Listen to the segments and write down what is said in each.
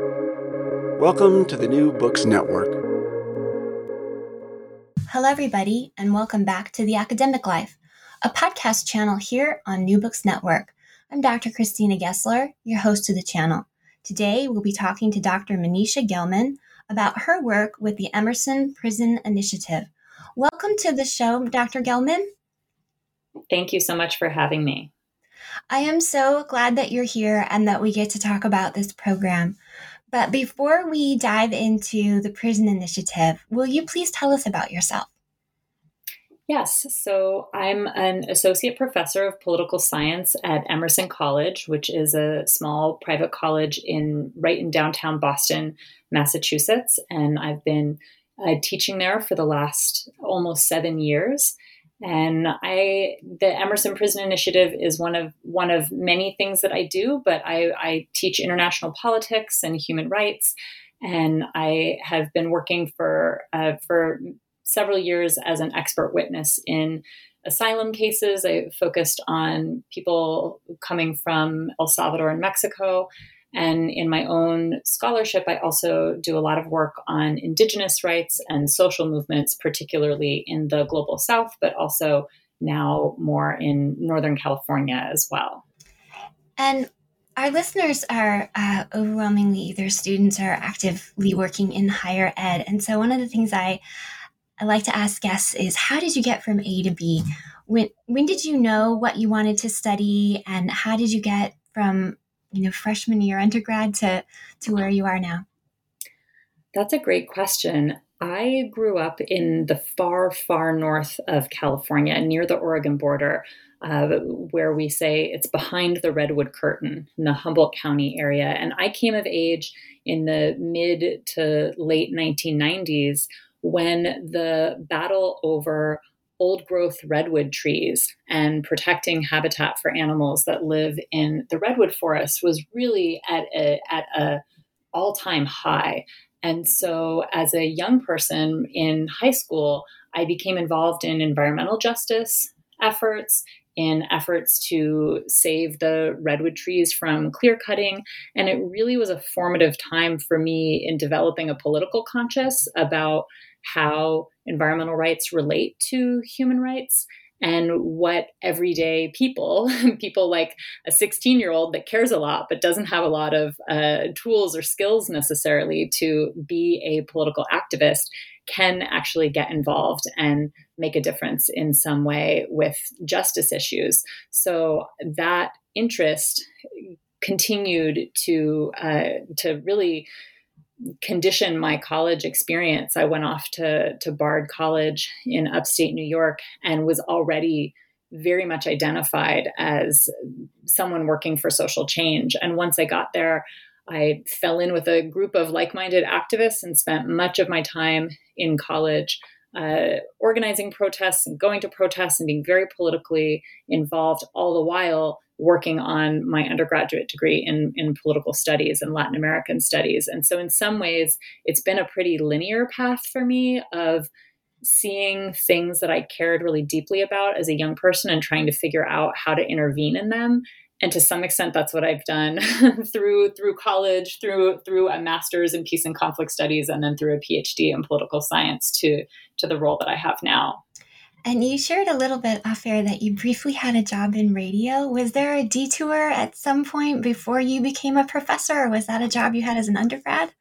Welcome to the New Books Network. Hello, everybody, and welcome back to The Academic Life, a podcast channel here on New Books Network. I'm Dr. Christina Gessler, your host of the channel. Today, we'll be talking to Dr. Mneesha Gellman about her work with the Emerson Prison Initiative. Welcome to the show, Dr. Gellman. Thank you so much for having me. I am so glad that you're here and that we get to talk about this program. But before we dive into the prison initiative, will you please tell us about yourself? Yes, so I'm an associate professor of political science at Emerson College, which is a small private college in right in downtown Boston, Massachusetts, and I've been uh, teaching there for the last almost seven years. And I, the Emerson Prison Initiative is one of one of many things that I do, but I, I teach international politics and human rights, and I have been working for uh, for several years as an expert witness in asylum cases. I focused on people coming from El Salvador and Mexico. And in my own scholarship, I also do a lot of work on indigenous rights and social movements, particularly in the global south, but also now more in Northern California as well. And our listeners are uh, overwhelmingly either students or actively working in higher ed. And so, one of the things I I like to ask guests is how did you get from A to B? When when did you know what you wanted to study and how did you get from, you know, freshman year undergrad to to where you are now? That's a great question. I grew up in the far, far north of California, near the Oregon border, uh, where we say it's behind the Redwood Curtain in the Humboldt County area. And I came of age in the mid to late 1990s when the battle over old growth redwood trees and protecting habitat for animals that live in the redwood forest was really at a, at a all-time high and so as a young person in high school i became involved in environmental justice efforts in efforts to save the redwood trees from clear cutting. And it really was a formative time for me in developing a political conscience about how environmental rights relate to human rights and what everyday people, people like a 16 year old that cares a lot but doesn't have a lot of uh, tools or skills necessarily to be a political activist, can actually get involved and make a difference in some way with justice issues. So that interest continued to uh, to really condition my college experience. I went off to, to Bard College in upstate New York and was already very much identified as someone working for social change. And once I got there, I fell in with a group of like minded activists and spent much of my time in college uh, organizing protests and going to protests and being very politically involved, all the while working on my undergraduate degree in, in political studies and Latin American studies. And so, in some ways, it's been a pretty linear path for me of seeing things that I cared really deeply about as a young person and trying to figure out how to intervene in them. And to some extent, that's what I've done through through college, through through a master's in peace and conflict studies, and then through a PhD in political science to to the role that I have now. And you shared a little bit off air that you briefly had a job in radio. Was there a detour at some point before you became a professor, or was that a job you had as an undergrad?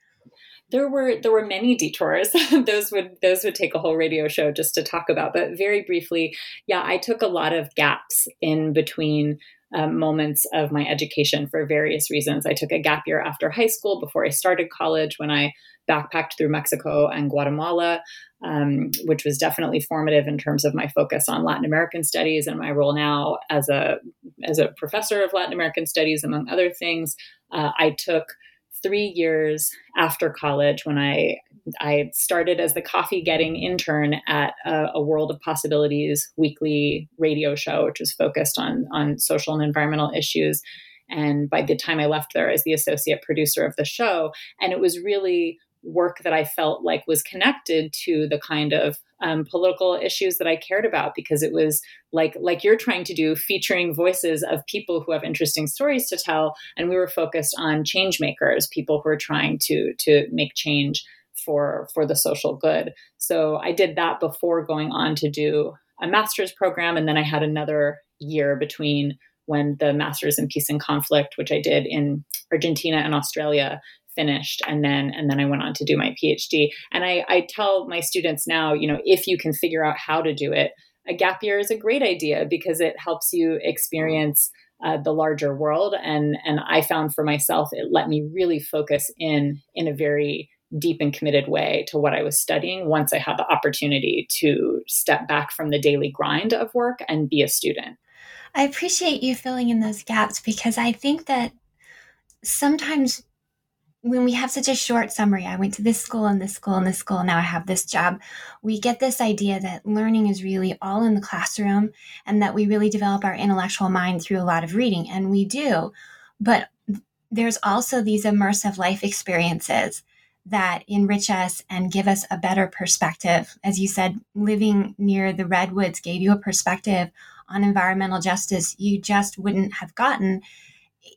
there were there were many detours those would those would take a whole radio show just to talk about but very briefly yeah i took a lot of gaps in between um, moments of my education for various reasons. I took a gap year after high school before i started college when i backpacked through mexico and guatemala um, which was definitely formative in terms of my focus on latin american studies and my role now as a as a professor of latin american studies among other things. Uh, i took three years after college when I I started as the coffee getting intern at a, a, World of Possibilities weekly radio show, which was focused on on social and environmental issues. And by the time I left there as the associate producer of the show, and it was really work that I felt like was connected to the kind of um, political issues that I cared about because it was like like you're trying to do, featuring voices of people who have interesting stories to tell, and we were focused on change makers, people who are trying to to make change for for the social good. So I did that before going on to do a master's program, and then I had another year between when the master's in peace and conflict, which I did in Argentina and Australia, finished and then and then I went on to do my PhD. And I, I tell my students now, you know, if you can figure out how to do it, a gap year is a great idea because it helps you experience uh, the larger world. And and I found for myself it let me really focus in in a very deep and committed way to what I was studying once I had the opportunity to step back from the daily grind of work and be a student. I appreciate you filling in those gaps because I think that sometimes when we have such a short summary, I went to this school and this school and this school, and now I have this job, we get this idea that learning is really all in the classroom and that we really develop our intellectual mind through a lot of reading. And we do. But there's also these immersive life experiences that enrich us and give us a better perspective. As you said, living near the redwoods gave you a perspective on environmental justice you just wouldn't have gotten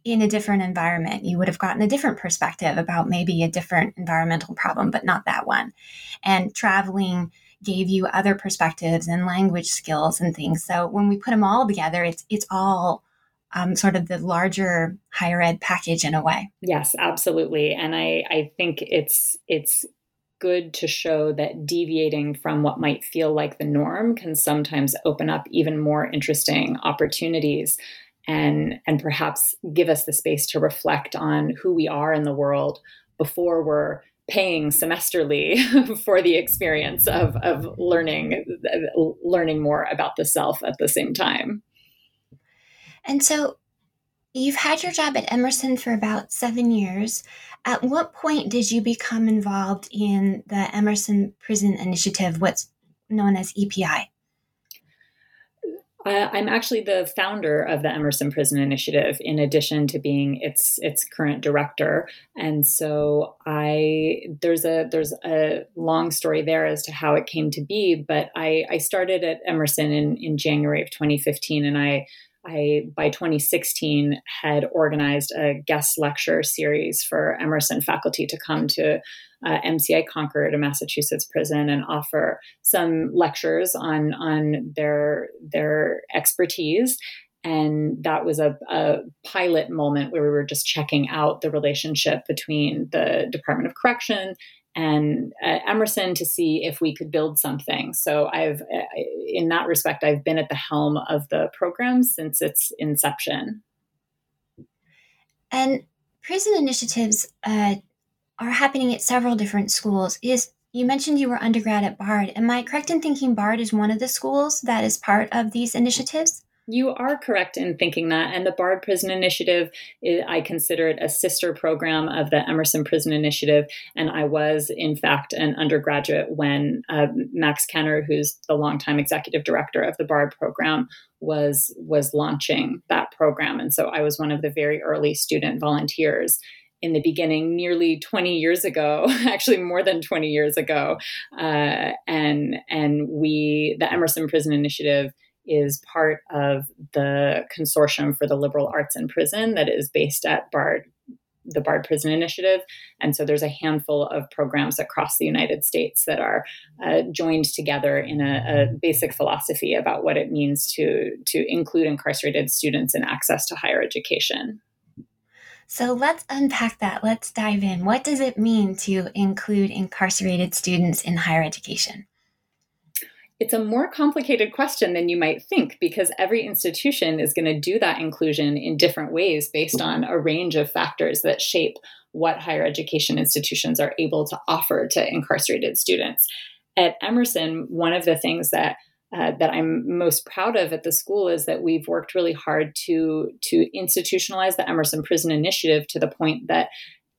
in a different environment, you would have gotten a different perspective about maybe a different environmental problem, but not that one. And traveling gave you other perspectives and language skills and things. So when we put them all together, it's it's all um, sort of the larger higher ed package in a way. Yes, absolutely. And I I think it's it's good to show that deviating from what might feel like the norm can sometimes open up even more interesting opportunities and and perhaps give us the space to reflect on who we are in the world before we're paying semesterly for the experience of of learning learning more about the self at the same time. And so you've had your job at Emerson for about 7 years. At what point did you become involved in the Emerson Prison Initiative what's known as EPI? Uh, I'm actually the founder of the Emerson Prison Initiative, in addition to being its its current director. And so I there's a there's a long story there as to how it came to be. But I, I started at Emerson in in January of 2015, and I I, by 2016, had organized a guest lecture series for Emerson faculty to come to uh, MCI Concord, a Massachusetts prison, and offer some lectures on on their their expertise. And that was a, a pilot moment where we were just checking out the relationship between the Department of Correction and uh, Emerson to see if we could build something. So I've, uh, in that respect, I've been at the helm of the program since its inception. And prison initiatives uh, are happening at several different schools. Is you mentioned you were undergrad at Bard. Am I correct in thinking Bard is one of the schools that is part of these initiatives? You are correct in thinking that. And the Bard Prison Initiative, I consider it a sister program of the Emerson Prison Initiative. And I was, in fact, an undergraduate when uh, Max Kenner, who's the longtime executive director of the Bard program, was was launching that program. And so I was one of the very early student volunteers in the beginning nearly 20 years ago actually more than 20 years ago uh, and and we the emerson prison initiative is part of the consortium for the liberal arts in prison that is based at Bard the Bard Prison Initiative. And so there's a handful of programs across the United States that are uh, joined together in a, a, basic philosophy about what it means to, to include incarcerated students in access to higher education. So let's unpack that. Let's dive in. What does it mean to include incarcerated students in higher education? It's a more complicated question than you might think because every institution is going to do that inclusion in different ways based on a range of factors that shape what higher education institutions are able to offer to incarcerated students. At Emerson, one of the things that uh, that I'm most proud of at the school is that we've worked really hard to to institutionalize the Emerson Prison Initiative to the point that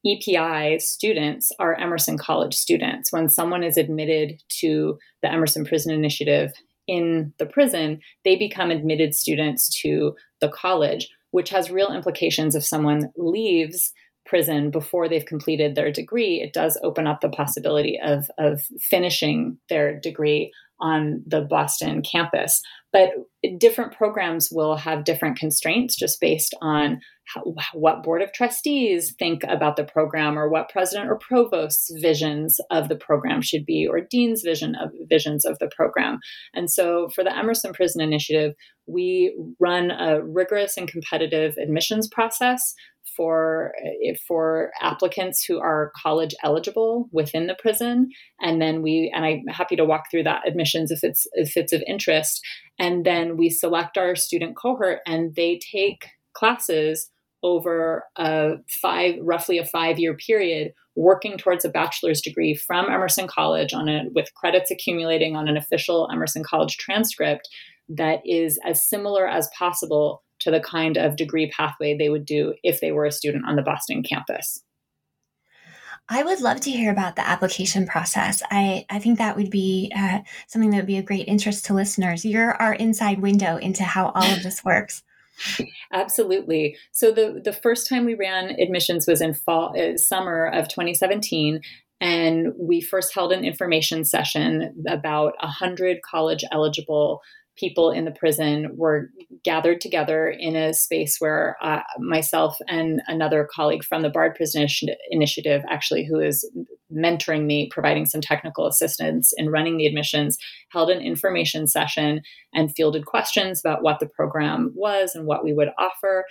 EPI students are Emerson College students. When someone is admitted to the Emerson Prison Initiative in the prison, they become admitted students to the college, which has real implications if someone leaves prison before they've completed their degree. It does open up the possibility of, of finishing their degree on the Boston campus. But different programs will have different constraints just based on how, what board of trustees think about the program or what president or provost's visions of the program should be or dean's vision of visions of the program. And so for the emerson prison initiative we run a rigorous and competitive admissions process for eh, for applicants who are college eligible within the prison. And then we and i'm happy to walk through that admissions if it's if it's of interest and then we select our student cohort and they take classes over a five roughly a five year period working towards a bachelor's degree from emerson college on a with credits accumulating on an official emerson college transcript that is as similar as possible to the kind of degree pathway they would do if they were a student on the boston campus I would love to hear about the application process. I, I think that would be uh, something that would be a great interest to listeners. You're our inside window into how all of this works. Absolutely. So the the first time we ran admissions was in fall uh, summer of 2017 and we first held an information session about 100 college eligible people in the prison were gathered together in a space where uh, myself and another colleague from the Bard Prison Initiative, actually, who is mentoring me, providing some technical assistance in running the admissions, held an information session and fielded questions about what the program was and what we would offer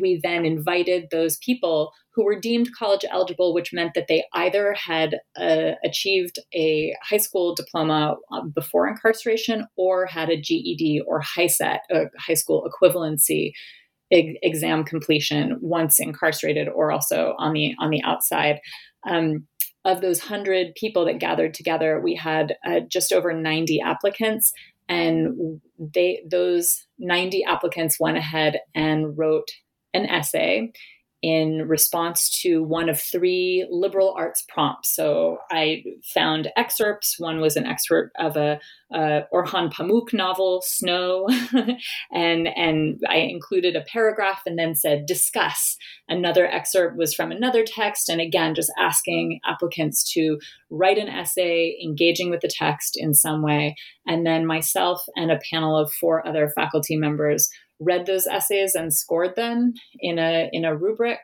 we then invited those people who were deemed college eligible, which meant that they either had uh, achieved a high school diploma um, before incarceration or had a GED or HiSET, a high school equivalency exam completion once incarcerated or also on the on the outside. Um, of those 100 people that gathered together, we had uh, just over 90 applicants and they those 90 applicants went ahead and wrote an essay in response to one of three liberal arts prompts. So I found excerpts. One was an excerpt of a, a Orhan Pamuk novel, Snow, and and I included a paragraph and then said discuss. Another excerpt was from another text, and again just asking applicants to write an essay engaging with the text in some way. And then myself and a panel of four other faculty members read those essays and scored them in a in a rubric.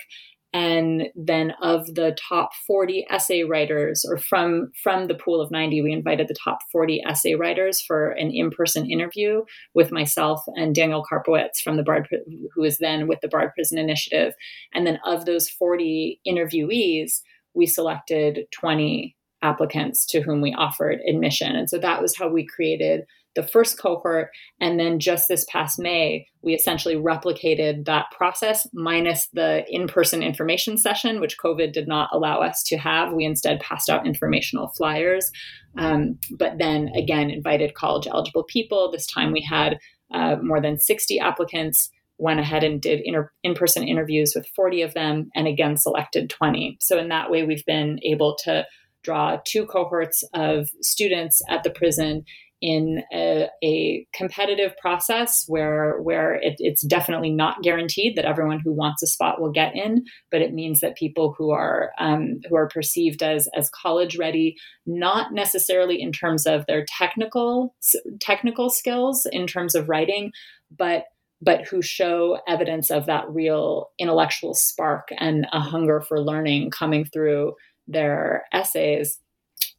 And then of the top 40 essay writers or from from the pool of 90 we invited the top 40 essay writers for an in-person interview with myself and daniel karpowitz from the bard who is then with the bard prison initiative. And then of those 40 interviewees we selected 20 applicants to whom we offered admission. And so that was how we created the first cohort. And then just this past May, we essentially replicated that process minus the in person information session, which COVID did not allow us to have. We instead passed out informational flyers. Um, but then again, invited college eligible people. This time we had uh, more than 60 applicants went ahead and did inter- in-person interviews with 40 of them and again selected 20 so in that way we've been able to draw two cohorts of students at the prison in a, a, competitive process where where it, it's definitely not guaranteed that everyone who wants a spot will get in, but it means that people who are um, who are perceived as as college ready, not necessarily in terms of their technical technical skills in terms of writing, but but who show evidence of that real intellectual spark and a hunger for learning coming through their essays,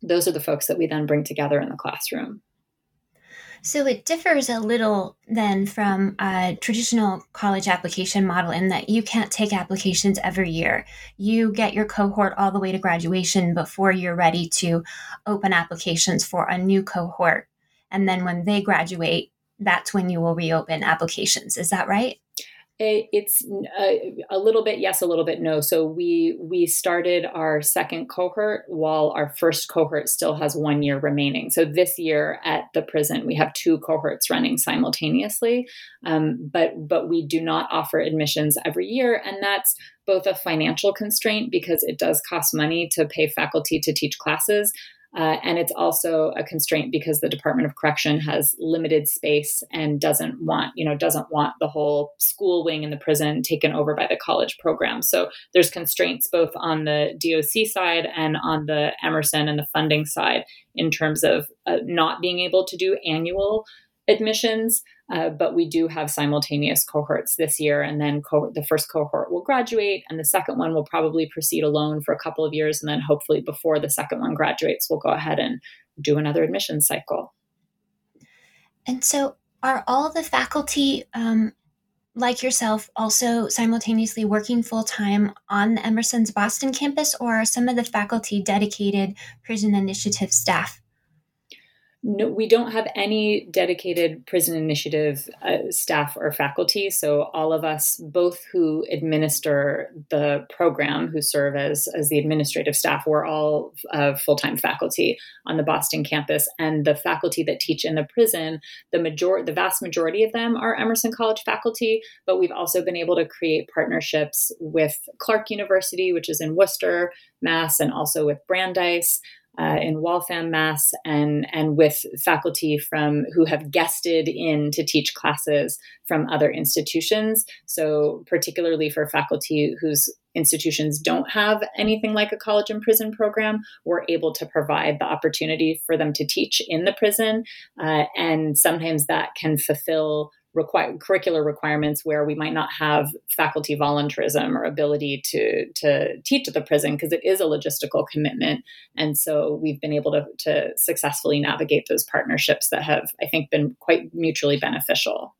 those are the folks that we then bring together in the classroom. So it differs a little then from a traditional college application model in that you can't take applications every year. You get your cohort all the way to graduation before you're ready to open applications for a new cohort. And then when they graduate, that's when you will reopen applications. Is that right? It's a, a, little bit yes, a little bit no. So we we started our second cohort while our first cohort still has one year remaining. So this year at the prison we have two cohorts running simultaneously, um, but but we do not offer admissions every year, and that's both a financial constraint because it does cost money to pay faculty to teach classes, uh, and it's also a constraint because the Department of Correction has limited space and doesn't want, you know, doesn't want the whole school wing in the prison taken over by the college program. So there's constraints both on the DOC side and on the Emerson and the funding side in terms of uh, not being able to do annual admissions. Uh, but we do have simultaneous cohorts this year, and then co- the first cohort will graduate, and the second one will probably proceed alone for a couple of years, and then hopefully before the second one graduates, we'll go ahead and do another admission cycle. And so, are all the faculty um, like yourself also simultaneously working full time on Emerson's Boston campus, or are some of the faculty dedicated prison initiative staff? No, we don't have any dedicated prison initiative uh, staff or faculty. So all of us, both who administer the program, who serve as as the administrative staff, we're all uh, full time faculty on the Boston campus, and the faculty that teach in the prison, the major, the vast majority of them are Emerson College faculty. But we've also been able to create partnerships with Clark University, which is in Worcester, Mass, and also with Brandeis uh, in Waltham, Mass, and and with faculty from who have guested in to teach classes from other institutions. So particularly for faculty whose institutions don't have anything like a college and prison program, we're able to provide the opportunity for them to teach in the prison, uh, and sometimes that can fulfill require curricular requirements where we might not have faculty voluntarism or ability to to teach at the prison because it is a logistical commitment. And so we've been able to, to successfully navigate those partnerships that have i think been quite mutually beneficial.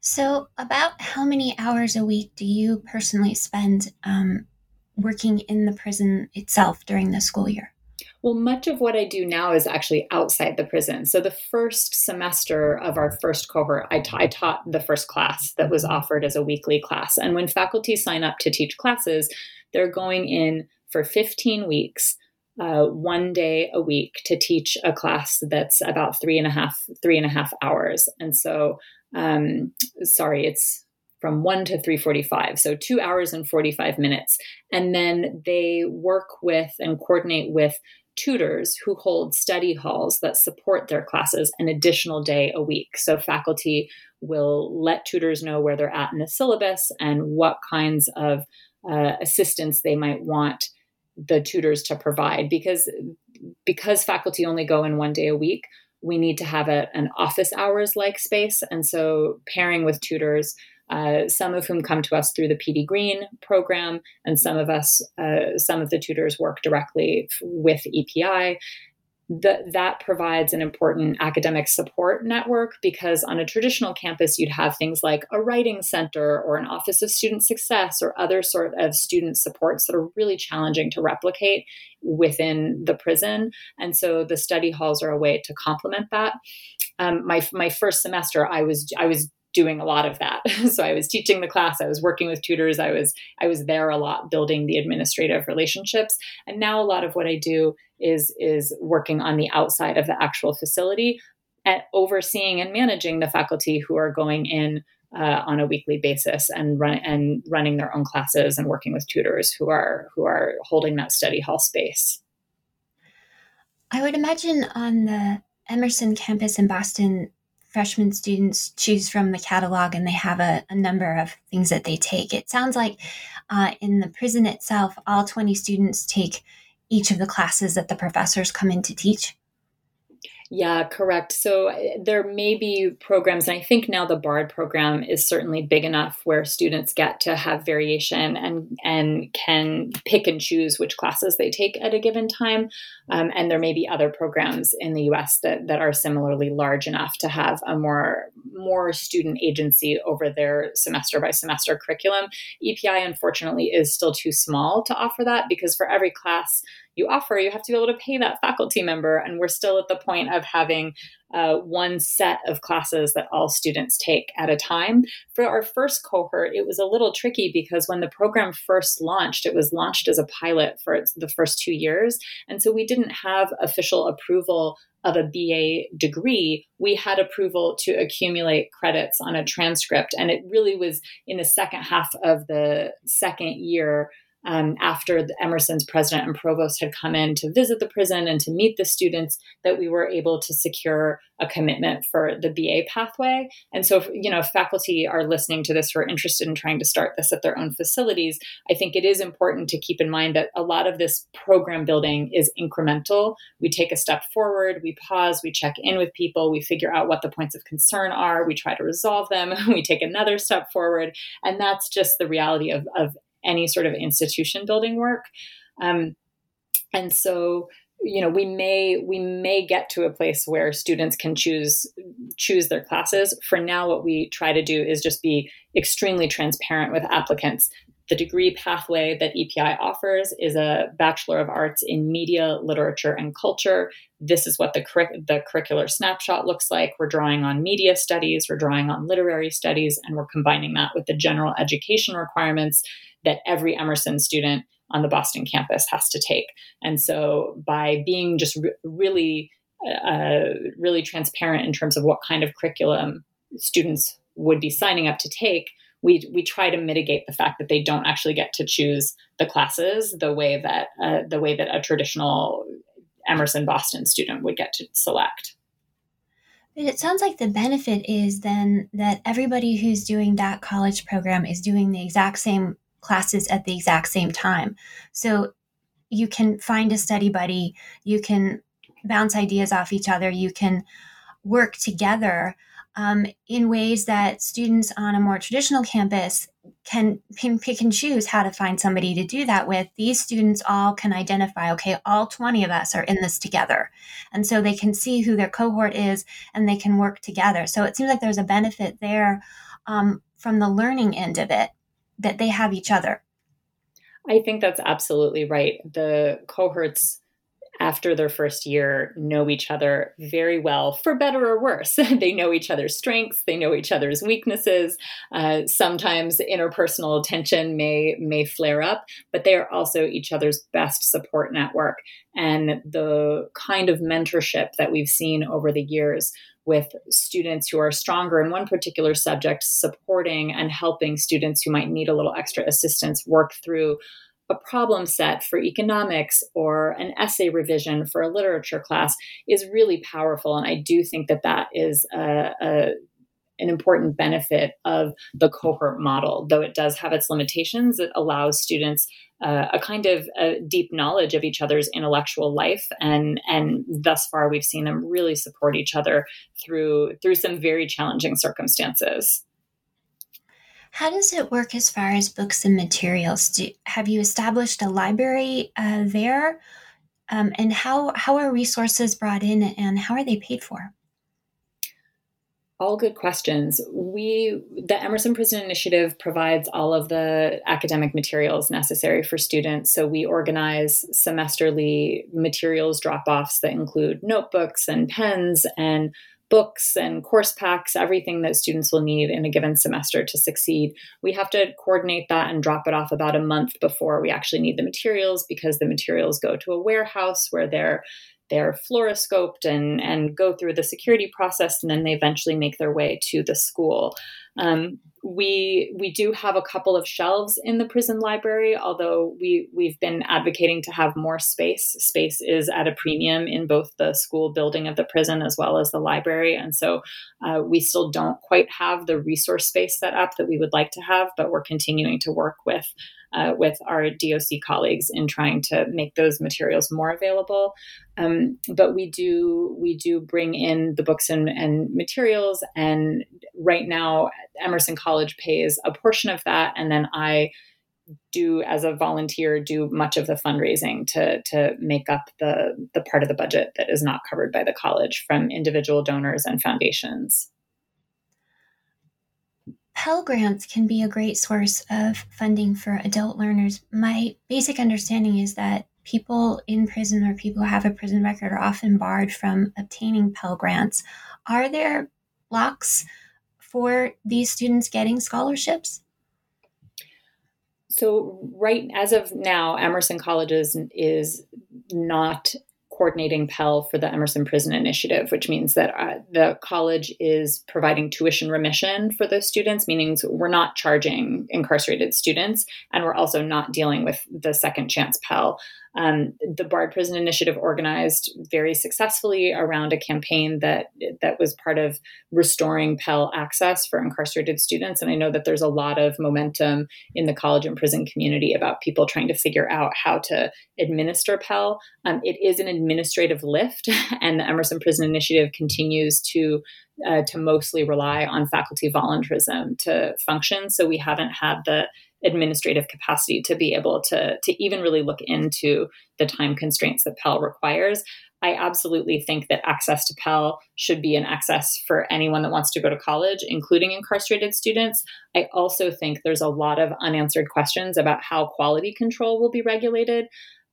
So about how many hours a week do you personally spend um, working in the prison itself during the school year well, much of what I do now is actually outside the prison. So the first semester of our first cohort, I, ta- I taught the first class that was offered as a weekly class. And when faculty sign up to teach classes, they're going in for 15 weeks. Uh, one day a week to teach a class that's about three and a half three and a half hours and so um, sorry it's from 1 to 3:45 so 2 hours and 45 minutes and then they work with and coordinate with tutors who hold study halls that support their classes an additional day a week. So faculty will let tutors know where they're at in the syllabus and what kinds of uh, assistance they might want the tutors to provide because because faculty only go in one day a week we need to have a, an office hours like space and so pairing with tutors uh, some of whom come to us through the Petey Greene program, and some of us, uh, some of the tutors work directly with EPI. That that provides an important academic support network because on a traditional campus, you'd have things like a writing center or an office of student success or other sort of student supports that are really challenging to replicate within the prison. And so the study halls are a way to complement that. Um, my my first semester, I was I was doing a lot of that. so I was teaching the class, I was working with tutors, I was I was there a lot building the administrative relationships. And now a lot of what I do is is working on the outside of the actual facility at overseeing and managing the faculty who are going in uh, on a weekly basis and run and running their own classes and working with tutors who are who are holding that study hall space. I would imagine on the Emerson campus in Boston, freshman students choose from the catalog and they have a, a number of things that they take. It sounds like uh, in the prison itself, all 20 students take each of the classes that the professors come in to teach. Yeah, correct. So uh, there may be programs, and I think now the BARD program is certainly big enough where students get to have variation and and can pick and choose which classes they take at a given time. Um, and there may be other programs in the U.S. that that are similarly large enough to have a more more student agency over their semester by semester curriculum. EPI, unfortunately, is still too small to offer that because for every class you offer, you have to be able to pay that faculty member. And we're still at the point of having uh, one set of classes that all students take at a time. For our first cohort, it was a little tricky because when the program first launched, it was launched as a pilot for the first two years. And so we didn't have official approval of a BA degree, we had approval to accumulate credits on a transcript. And it really was in the second half of the second year um, after Emerson's president and provost had come in to visit the prison and to meet the students that we were able to secure a commitment for the BA pathway. And so, if, you know, if faculty are listening to this who are interested in trying to start this at their own facilities, I think it is important to keep in mind that a lot of this program building is incremental. We take a step forward, we pause, we check in with people, we figure out what the points of concern are, we try to resolve them, we take another step forward. And that's just the reality of, of any sort of institution building work. Um, and so you know we may we may get to a place where students can choose choose their classes for now what we try to do is just be extremely transparent with applicants the degree pathway that EPI offers is a Bachelor of Arts in Media, Literature, and Culture. This is what the, curric- the curricular snapshot looks like. We're drawing on media studies, we're drawing on literary studies, and we're combining that with the general education requirements that every Emerson student on the Boston campus has to take. And so by being just re- really, uh, really transparent in terms of what kind of curriculum students would be signing up to take, we we try to mitigate the fact that they don't actually get to choose the classes the way that uh, the way that a traditional Emerson Boston student would get to select. But it sounds like the benefit is then that everybody who's doing that college program is doing the exact same classes at the exact same time. So you can find a study buddy, you can bounce ideas off each other, you can work together um, in ways that students on a more traditional campus can pick and choose how to find somebody to do that with. These students all can identify, okay, all 20 of us are in this together. And so they can see who their cohort is and they can work together. So it seems like there's a benefit there um, from the learning end of it that they have each other. I think that's absolutely right. The cohorts after their first year know each other very well for better or worse. They know each other's strengths they know each other's weaknesses. Uh, sometimes interpersonal tension may may flare up but they are also each other's best support network. And the kind of mentorship that we've seen over the years with students who are stronger in one particular subject, supporting and helping students who might need a little extra assistance work through a problem set for economics or an essay revision for a literature class is really powerful. And I do think that that is a, a an important benefit of the cohort model, though it does have its limitations. It allows students uh, a kind of a deep knowledge of each other's intellectual life, and and thus far we've seen them really support each other through through some very challenging circumstances. How does it work as far as books and materials? Do, have you established a library uh, there? Um, and how, how are resources brought in and how are they paid for? all good questions. We, the Emerson Prison Initiative, provides all of the academic materials necessary for students. So we organize semesterly materials drop offs that include notebooks and pens and books and course packs, everything that students will need in a given semester to succeed. We have to coordinate that and drop it off about a month before we actually need the materials because the materials go to a warehouse where they're they're fluoroscoped and, and go through the security process, and then they eventually make their way to the school. Um, we we do have a couple of shelves in the prison library, although we we've been advocating to have more space. Space is at a premium in both the school building of the prison as well as the library, and so uh, we still don't quite have the resource space set up that we would like to have. But we're continuing to work with uh, with our DOC colleagues in trying to make those materials more available. Um, but we do we do bring in the books and, and materials, and right now Emerson College pays a portion of that, and then I do as a volunteer do much of the fundraising to to make up the the part of the budget that is not covered by the college from individual donors and foundations. Pell Grants can be a great source of funding for adult learners. My basic understanding is that people in prison or people who have a prison record are often barred from obtaining Pell Grants. Are there blocks for these students getting scholarships? So, right as of now, Emerson Colleges is not coordinating Pell for the Emerson Prison Initiative, which means that uh, the college is providing tuition remission for those students, meaning we're not charging incarcerated students, and we're also not dealing with the second chance Pell. Um, the Bard Prison Initiative organized very successfully around a campaign that that was part of restoring Pell access for incarcerated students. And I know that there's a lot of momentum in the college and prison community about people trying to figure out how to administer Pell. Um, it is an administrative lift, and the Emerson Prison Initiative continues to uh, to mostly rely on faculty volunteerism to function. So we haven't had the administrative capacity to be able to to even really look into the time constraints that Pell requires. I absolutely think that access to Pell should be an access for anyone that wants to go to college, including incarcerated students. I also think there's a lot of unanswered questions about how quality control will be regulated.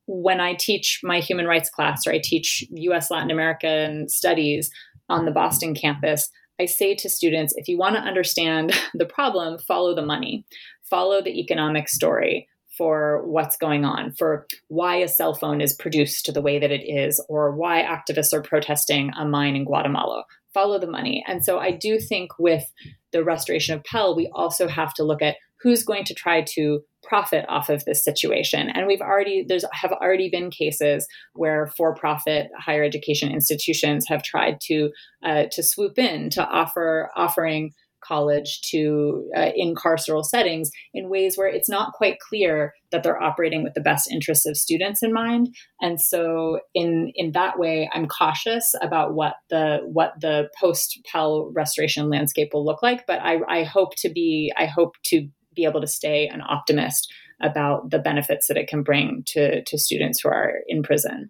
When I teach my human rights class or I teach US Latin American studies on the Boston campus, I say to students if you want to understand the problem, follow the money follow the economic story for what's going on, for why a cell phone is produced the way that it is, or why activists are protesting a mine in Guatemala. Follow the money. And so I do think with the restoration of Pell, we also have to look at who's going to try to profit off of this situation. And we've already there's have already been cases where for-profit higher education institutions have tried to uh, to swoop in to offer offering college to uh, in carceral settings in ways where it's not quite clear that they're operating with the best interests of students in mind. And so in in that way i'm cautious about what the what the post pell restoration landscape will look like but i i hope to be i hope to be able to stay an optimist about the benefits that it can bring to to students who are in prison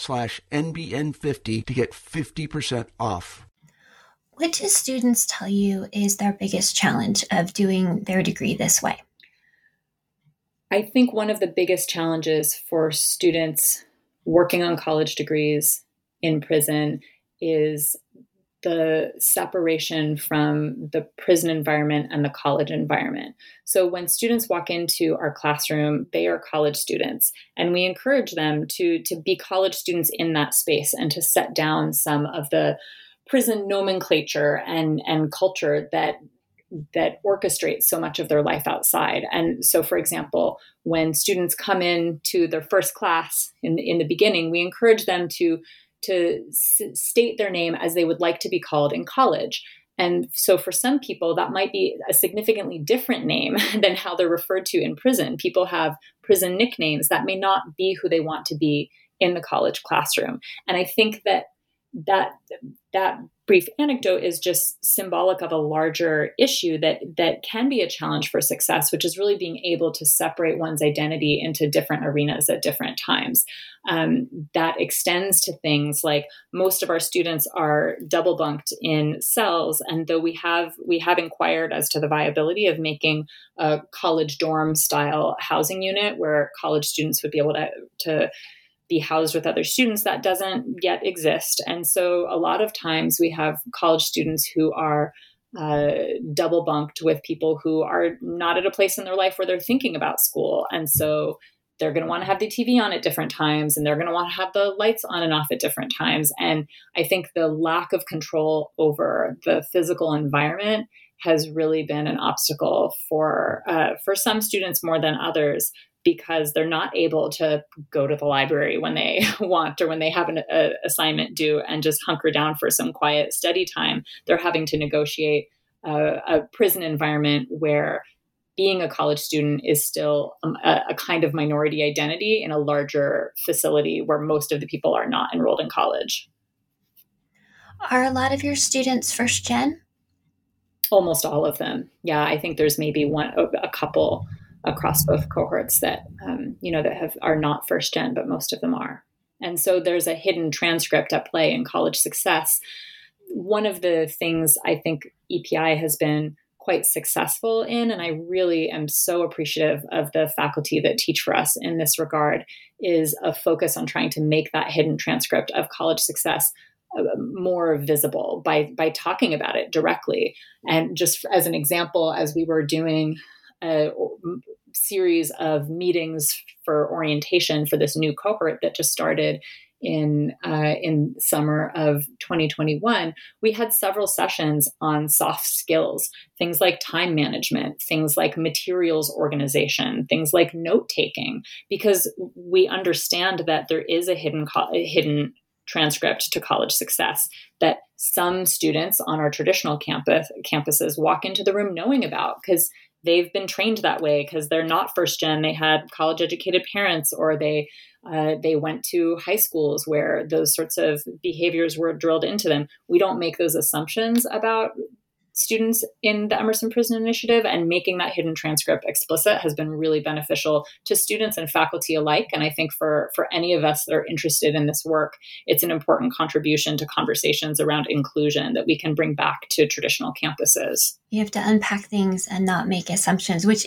slash NBN50 to get 50% off. What do students tell you is their biggest challenge of doing their degree this way? I think one of the biggest challenges for students working on college degrees in prison is the separation from the prison environment and the college environment. So when students walk into our classroom, they are college students and we encourage them to to be college students in that space and to set down some of the prison nomenclature and and culture that that orchestrates so much of their life outside. And so, for example, when students come in to their first class in, in the beginning, we encourage them to to s- state their name as they would like to be called in college. And so for some people, that might be a significantly different name than how they're referred to in prison. People have prison nicknames that may not be who they want to be in the college classroom. And I think that that that brief anecdote is just symbolic of a larger issue that that can be a challenge for success which is really being able to separate one's identity into different arenas at different times. Um, that extends to things like most of our students are double bunked in cells and though we have we have inquired as to the viability of making a college dorm style housing unit where college students would be able to to be housed with other students that doesn't yet exist. And so a lot of times we have college students who are uh, double bunked with people who are not at a place in their life where they're thinking about school. And so they're going to want to have the TV on at different times and they're going to want to have the lights on and off at different times. And I think the lack of control over the physical environment has really been an obstacle for uh, for some students more than others because they're not able to go to the library when they want or when they have an a, assignment due and just hunker down for some quiet study time. They're having to negotiate a, a prison environment where being a college student is still um, a, a, kind of minority identity in a larger facility where most of the people are not enrolled in college. Are a lot of your students first gen? Almost all of them. Yeah, I think there's maybe one a couple across both cohorts that um, you know that have are not first gen, but most of them are. And so there's a hidden transcript at play in college success. One of the things I think EPI has been quite successful in, and I really am so appreciative of the faculty that teach for us in this regard, is a focus on trying to make that hidden transcript of college success uh, more visible by by talking about it directly. And just as an example, as we were doing a series of meetings for orientation for this new cohort that just started in uh, in summer of 2021, we had several sessions on soft skills, things like time management, things like materials organization, things like note taking, because we understand that there is a hidden co- hidden transcript to college success that some students on our traditional campus campuses walk into the room knowing about because they've been trained that way because they're not first gen. They had college educated parents or they uh, they went to high schools where those sorts of behaviors were drilled into them. We don't make those assumptions about students in the Emerson Prison Initiative, and making that hidden transcript explicit has been really beneficial to students and faculty alike. And I think for, for any of us that are interested in this work, it's an important contribution to conversations around inclusion that we can bring back to traditional campuses. You have to unpack things and not make assumptions, which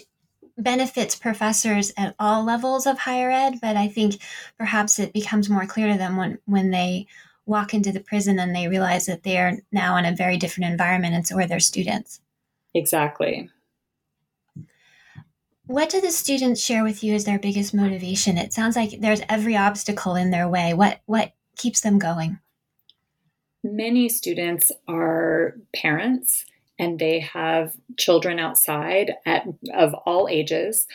benefits professors at all levels of higher ed, but I think perhaps it becomes more clear to them when, when they walk into the prison and they realize that they are now in a very different environment and so are their students. Exactly. What do the students share with you as their biggest motivation? It sounds like there's every obstacle in their way. What what keeps them going? Many students are parents and they have children outside at, of all ages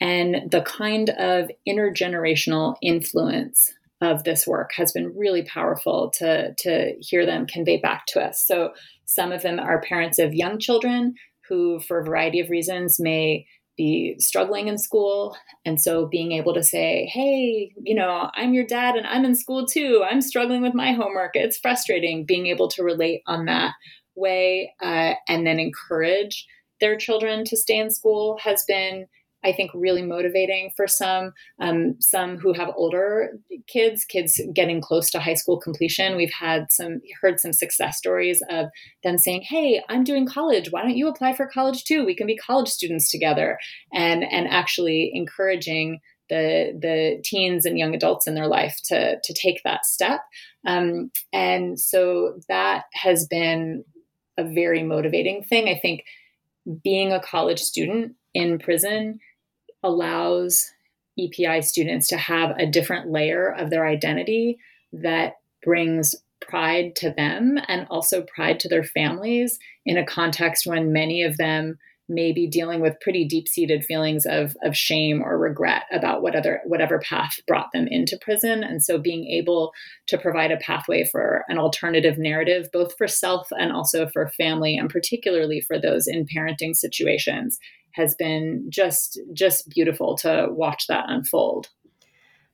and the kind of intergenerational influence of this work has been really powerful to, to hear them convey back to us. So some of them are parents of young children who, for a variety of reasons, may be struggling in school. And so being able to say, hey, you know, I'm your dad and I'm in school too. I'm struggling with my homework. It's frustrating. Being able to relate on that way uh, and then encourage their children to stay in school has been I think really motivating for some. Um, some who have older kids, kids getting close to high school completion. We've had some heard some success stories of them saying, "Hey, I'm doing college. Why don't you apply for college too? We can be college students together." And and actually encouraging the the teens and young adults in their life to to take that step. Um, and so that has been a very motivating thing. I think being a college student in prison allows EPI students to have a different layer of their identity that brings pride to them and also pride to their families in a context when many of them may be dealing with pretty deep-seated feelings of, of shame or regret about what other, whatever path brought them into prison. And so being able to provide a pathway for an alternative narrative both for self and also for family and particularly for those in parenting situations has been just just beautiful to watch that unfold.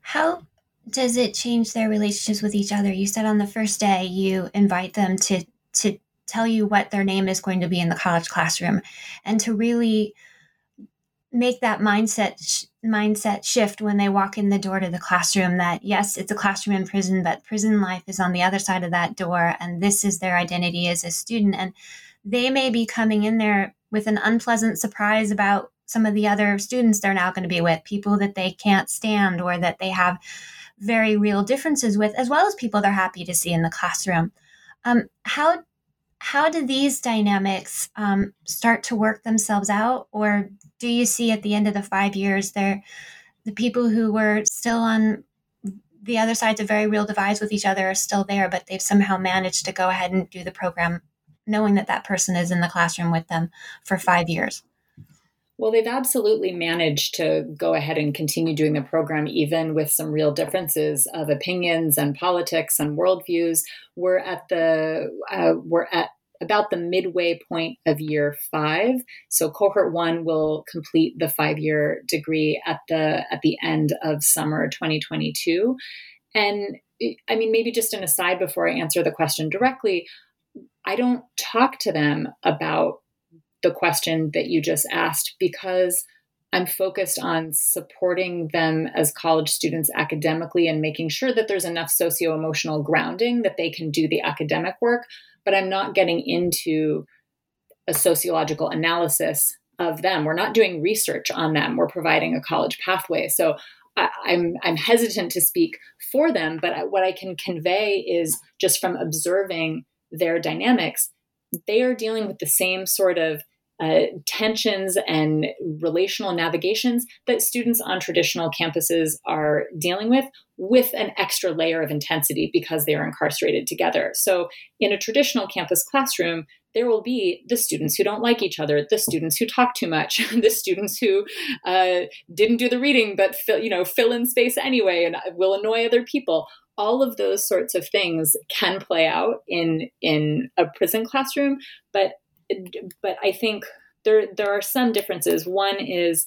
How does it change their relationships with each other? You said on the first day you invite them to to tell you what their name is going to be in the college classroom and to really make that mindset sh- mindset shift when they walk in the door to the classroom that yes it's a classroom in prison but prison life is on the other side of that door and this is their identity as a student and they may be coming in there with an unpleasant surprise about some of the other students they're now going to be with people that they can't stand or that they have very real differences with as well as people they're happy to see in the classroom. Um, how how do these dynamics um, start to work themselves out? Or do you see at the end of the five years there the people who were still on the other sides of very real divides with each other are still there but they've somehow managed to go ahead and do the program knowing that that person is in the classroom with them for five years well, they've absolutely managed to go ahead and continue doing the program, even with some real differences of opinions and politics and worldviews. We're at the uh, we're at about the midway point of year five. So cohort one will complete the five year degree at the at the end of summer 2022. And I mean, maybe just an aside before I answer the question directly, I don't talk to them about the question that you just asked because I'm focused on supporting them as college students academically and making sure that there's enough socio emotional grounding that they can do the academic work. But I'm not getting into a sociological analysis of them. We're not doing research on them. We're providing a college pathway. So I, am I'm, I'm hesitant to speak for them, but what I can convey is just from observing their dynamics, they are dealing with the same sort of uh, tensions and relational navigations that students on traditional campuses are dealing with, with an extra layer of intensity because they are incarcerated together. So, in a traditional campus classroom, there will be the students who don't like each other, the students who talk too much, the students who uh, didn't do the reading but fill, you know fill in space anyway and will annoy other people. All of those sorts of things can play out in in a prison classroom, but but I think there there are some differences. One is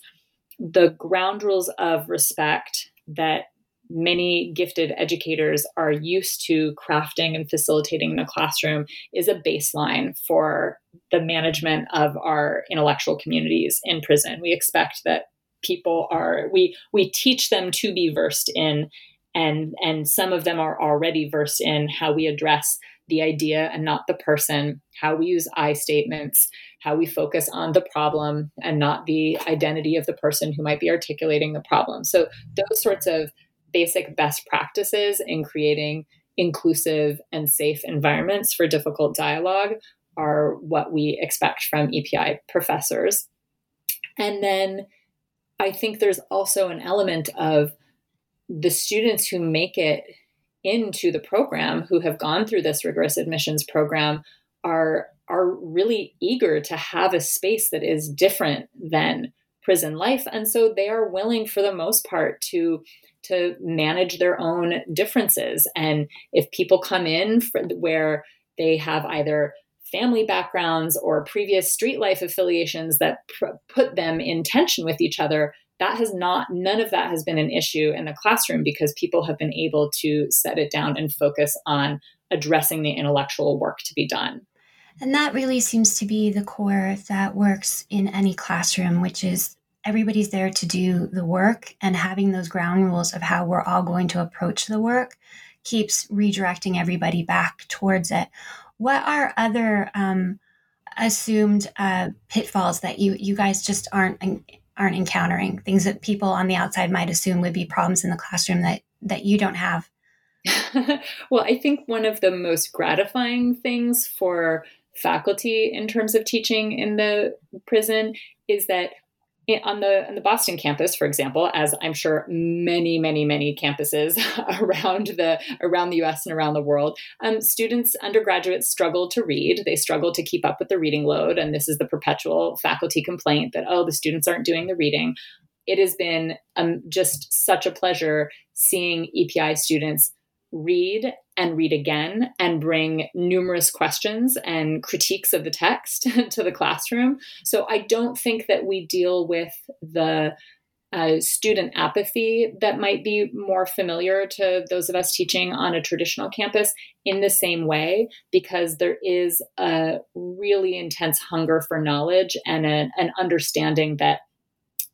the ground rules of respect that many gifted educators are used to crafting and facilitating in the classroom is a baseline for the management of our intellectual communities in prison. We expect that people are we we teach them to be versed in and and some of them are already versed in how we address the idea and not the person, how we use I statements, how we focus on the problem and not the identity of the person who might be articulating the problem. So, those sorts of basic best practices in creating inclusive and safe environments for difficult dialogue are what we expect from EPI professors. And then I think there's also an element of the students who make it into the program who have gone through this rigorous admissions program are are really eager to have a space that is different than prison life. And so they are willing for the most part to to manage their own differences. And if people come in where they have either family backgrounds or previous street life affiliations that pr- put them in tension with each other that has not none of that has been an issue in the classroom because people have been able to set it down and focus on addressing the intellectual work to be done. And that really seems to be the core that works in any classroom which is everybody's there to do the work and having those ground rules of how we're all going to approach the work keeps redirecting everybody back towards it. What are other um, assumed uh, pitfalls that you you guys just aren't aren't encountering. Things that people on the outside might assume would be problems in the classroom that that you don't have. Well i think one of the most gratifying things for faculty in terms of teaching in the prison is that on the on the Boston campus, for example, as I'm sure many, many, many campuses around the around the U.S. and around the world, um, students, undergraduates struggle to read. They struggle to keep up with the reading load, and this is the perpetual faculty complaint that oh, the students aren't doing the reading. It has been um, just such a pleasure seeing EPI students read and read again and bring numerous questions and critiques of the text to the classroom. So I don't think that we deal with the uh, student apathy that might be more familiar to those of us teaching on a traditional campus in the same way, because there is a really intense hunger for knowledge and a, an understanding that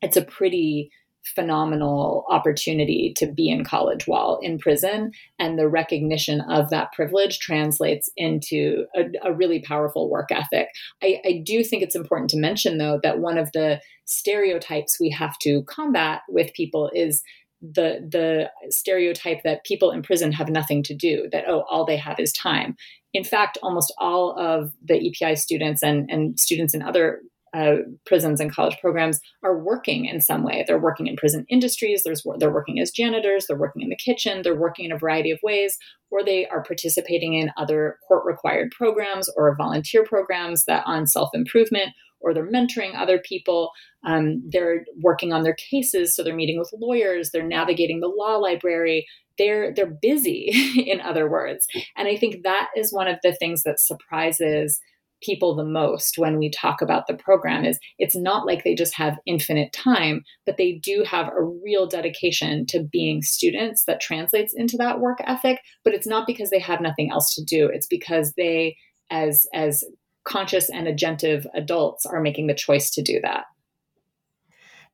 it's a pretty phenomenal opportunity to be in college while in prison. And the recognition of that privilege translates into a, a really powerful work ethic. I, I do think it's important to mention, though, that one of the stereotypes we have to combat with people is the the stereotype that people in prison have nothing to do that oh all they have is time in fact almost all of the epi students and and students in other uh, prisons and college programs are working in some way. They're working in prison industries. There's, they're working as janitors. They're working in the kitchen. They're working in a variety of ways, or they are participating in other court-required programs or volunteer programs that on self-improvement, or they're mentoring other people. Um, they're working on their cases, so they're meeting with lawyers. They're navigating the law library. They're they're busy, in other words. And I think that is one of the things that surprises people the most when we talk about the program is it's not like they just have infinite time but they do have a real dedication to being students that translates into that work ethic. But it's not because they have nothing else to do. It's because they as as conscious and agentive adults are making the choice to do that.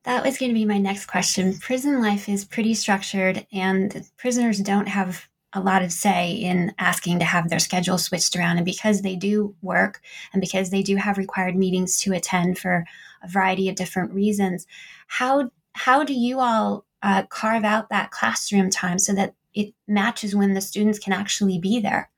That was going to be my next question. Prison life is pretty structured and prisoners don't have a lot of say in asking to have their schedule switched around. And because they do work and because they do have required meetings to attend for a variety of different reasons, how how do you all uh, carve out that classroom time so that it matches when the students can actually be there?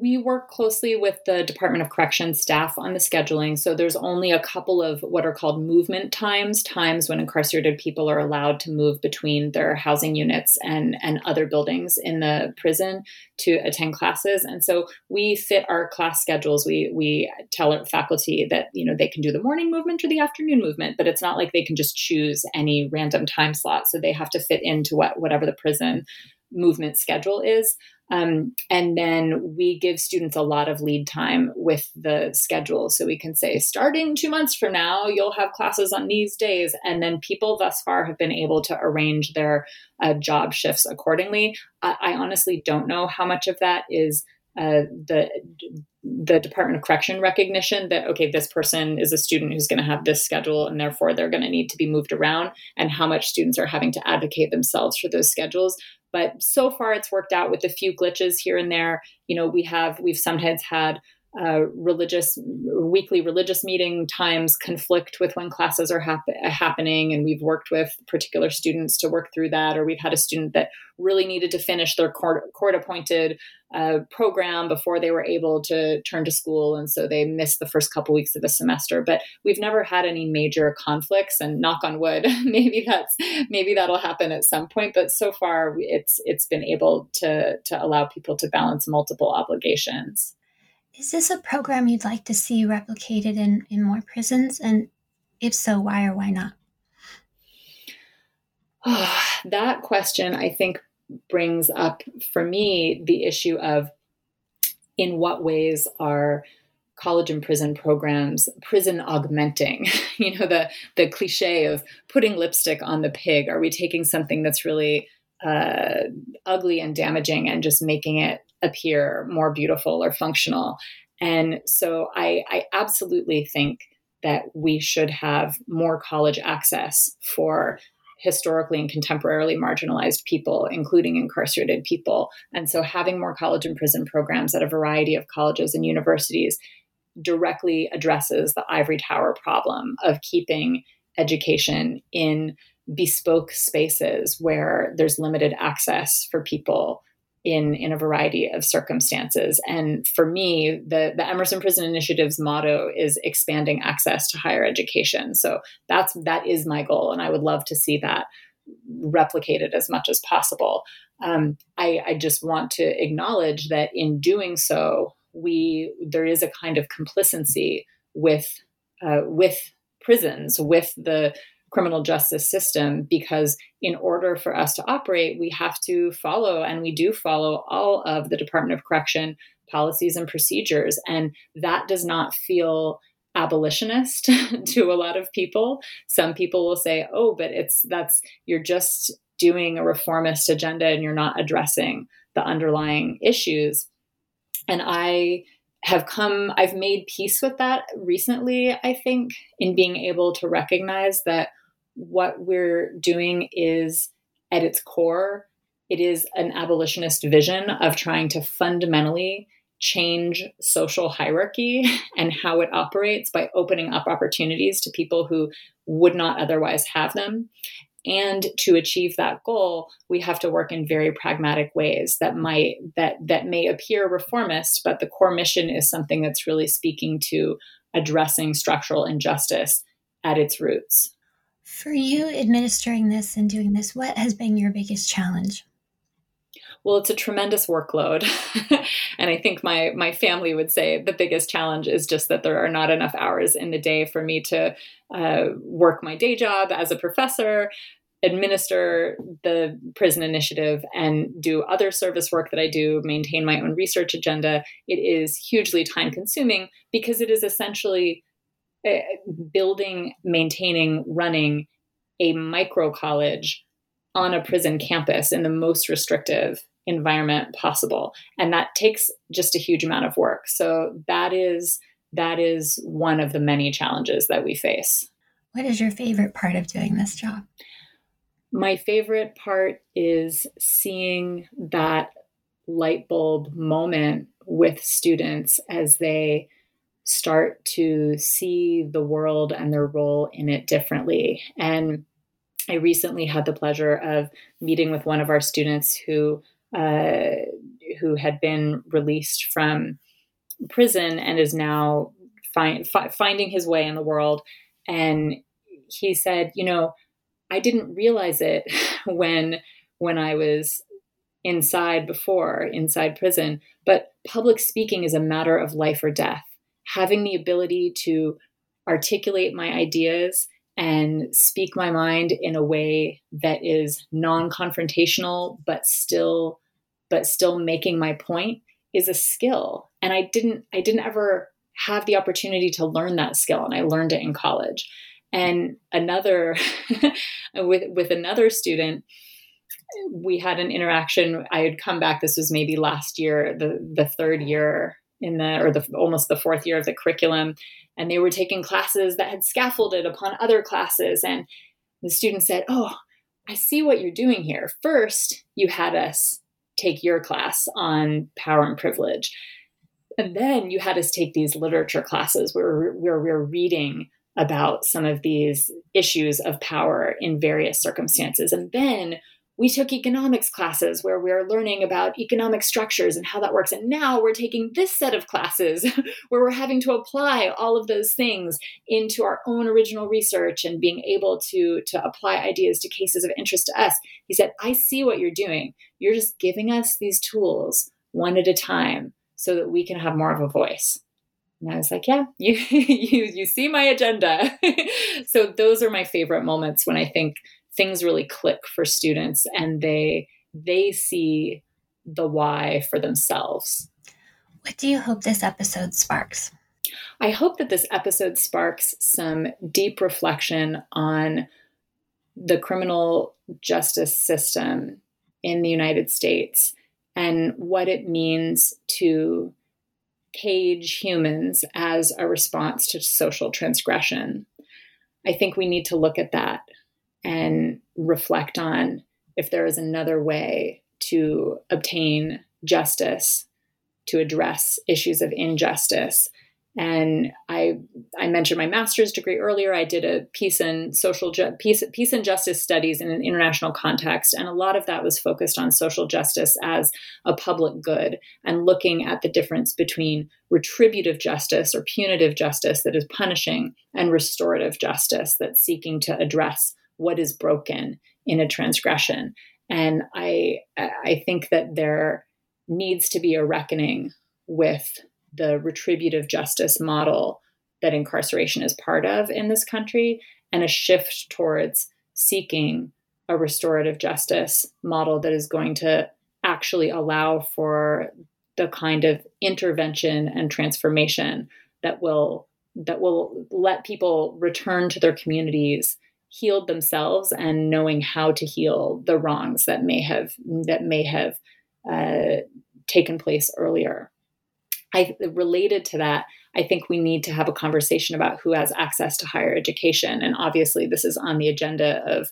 We work closely with the Department of Corrections staff on the scheduling. So there's only a couple of what are called movement times, times when incarcerated people are allowed to move between their housing units and, and other buildings in the prison to attend classes. And so we fit our class schedules. We we tell our faculty that you know they can do the morning movement or the afternoon movement, but it's not like they can just choose any random time slot. So they have to fit into what whatever the prison movement schedule is. Um, and then we give students a lot of lead time with the schedule. So we can say, starting two months from now, you'll have classes on these days. And then people thus far have been able to arrange their uh, job shifts accordingly. I, I, honestly don't know how much of that is. Uh, the the Department of Correction recognition that okay, this person is a student who's going to have this schedule, and therefore they're going to need to be moved around, and how much students are having to advocate themselves for those schedules. But so far, it's worked out with a few glitches here and there. You know, we have we've sometimes had uh, religious weekly religious meeting times conflict with when classes are hap- happening and we've worked with particular students to work through that or we've had a student that really needed to finish their court, court appointed uh, program before they were able to turn to school and so they missed the first couple weeks of the semester. But we've never had any major conflicts and knock on wood maybe that's maybe that'll happen at some point but so far it's it's been able to to allow people to balance multiple obligations is this a program you'd like to see replicated in, in more prisons? And if so, why or why not? Oh, that question, I think, brings up for me the issue of in what ways are college and prison programs prison augmenting you know the the cliche of putting lipstick on the pig are we taking something that's really uh, ugly and damaging and just making it appear more beautiful or functional. And so I, I absolutely think that we should have more college access for historically and contemporarily marginalized people, including incarcerated people. And so having more college and prison programs at a variety of colleges and universities directly addresses the ivory tower problem of keeping education in bespoke spaces where there's limited access for people in in a variety of circumstances. And for me, the the Emerson Prison Initiative's motto is expanding access to higher education. So that's that is my goal, and I would love to see that replicated as much as possible. Um, I, I just want to acknowledge that in doing so, we there is a kind of complacency with uh, with prisons, with the criminal justice system because in order for us to operate we have to follow and we do follow all of the department of correction policies and procedures and that does not feel abolitionist to a lot of people. Some people will say, "Oh, but it's that's you're just doing a reformist agenda and you're not addressing the underlying issues." And I have come I've made peace with that recently, I think, in being able to recognize that what we're doing is at its core it is an abolitionist vision of trying to fundamentally change social hierarchy and how it operates by opening up opportunities to people who would not otherwise have them. And to achieve that goal, we have to work in very pragmatic ways that might that that may appear reformist, but the core mission is something that's really speaking to addressing structural injustice at its roots. For you administering this and doing this, what has been your biggest challenge? Well, it's a tremendous workload. and I think my my family would say the biggest challenge is just that there are not enough hours in the day for me to uh, work my day job as a professor, administer the prison initiative, and do other service work that I do, maintain my own research agenda. It is hugely time consuming because it is essentially uh, building, maintaining, running a micro college on a prison campus in the most restrictive environment possible. And that takes just a huge amount of work. So that is that is one of the many challenges that we face. What is your favorite part of doing this job? My favorite part is seeing that light bulb moment with students as they start to see the world and their role in it differently. And I recently had the pleasure of meeting with one of our students who uh, who had been released from prison and is now fi- fi- finding his way in the world. And he said, "You know, I didn't realize it when when I was inside before inside prison, but public speaking is a matter of life or death. Having the ability to articulate my ideas." And speak my mind in a way that is non-confrontational but still but still making my point is a skill. And i didn't i didn't ever have the opportunity to learn that skill and i learned it in college. And another with with another student we had an interaction. I had come back this was maybe last year the the third year in the or the almost the fourth year of the curriculum and they were taking classes that had scaffolded upon other classes and the student said oh i see what you're doing here. First you had us take your class on power and privilege and then you had us take these literature classes where, where we're reading about some of these issues of power in various circumstances and then we took economics classes where we are learning about economic structures and how that works. And now we're taking this set of classes where we're having to apply all of those things into our own original research and being able to, to apply ideas to cases of interest to us. He said, I see what you're doing. You're just giving us these tools one at a time so that we can have more of a voice. And I was like, yeah, you you you see my agenda. so those are my favorite moments when I think things really click for students and they they see the why for themselves. What do you hope this episode sparks? I hope that this episode sparks some deep reflection on the criminal justice system in the United States and what it means to cage humans as a response to social transgression. I think we need to look at that and reflect on if there is another way to obtain justice, to address issues of injustice. And I, I mentioned my master's degree earlier. I did a peace and social ju- peace, peace and justice studies in an international context, and a lot of that was focused on social justice as a public good and looking at the difference between retributive justice or punitive justice that is punishing and restorative justice that's seeking to address what is broken in a transgression. And I I think that there needs to be a reckoning with the retributive justice model that incarceration is part of in this country and a shift towards seeking a restorative justice model that is going to actually allow for the kind of intervention and transformation that will that will let people return to their communities healed themselves and knowing how to heal the wrongs that may have that may have uh, taken place earlier. I related to that. I think we need to have a conversation about who has access to higher education, and obviously, this is on the agenda of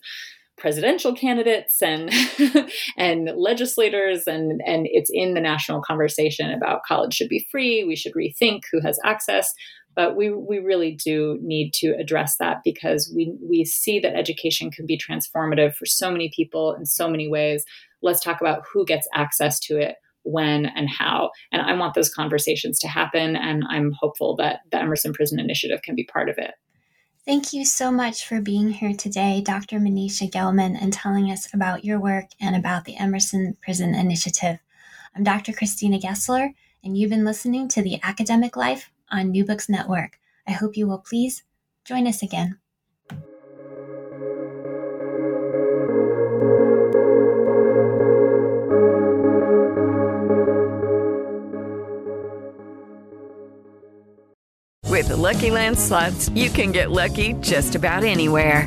presidential candidates and and legislators and and it's in the national conversation about college should be free we should rethink who has access but we we really do need to address that because we we see that education can be transformative for so many people in so many ways let's talk about who gets access to it when and how and i want those conversations to happen and i'm hopeful that the emerson prison initiative can be part of it Thank you so much for being here today, Dr. Mneesha Gellman, and telling us about your work and about the Emerson Prison Initiative. I'm Dr. Christina Gessler, and you've been listening to The Academic Life on New Books Network. I hope you will please join us again. With the Lucky Land slots, you can get lucky just about anywhere.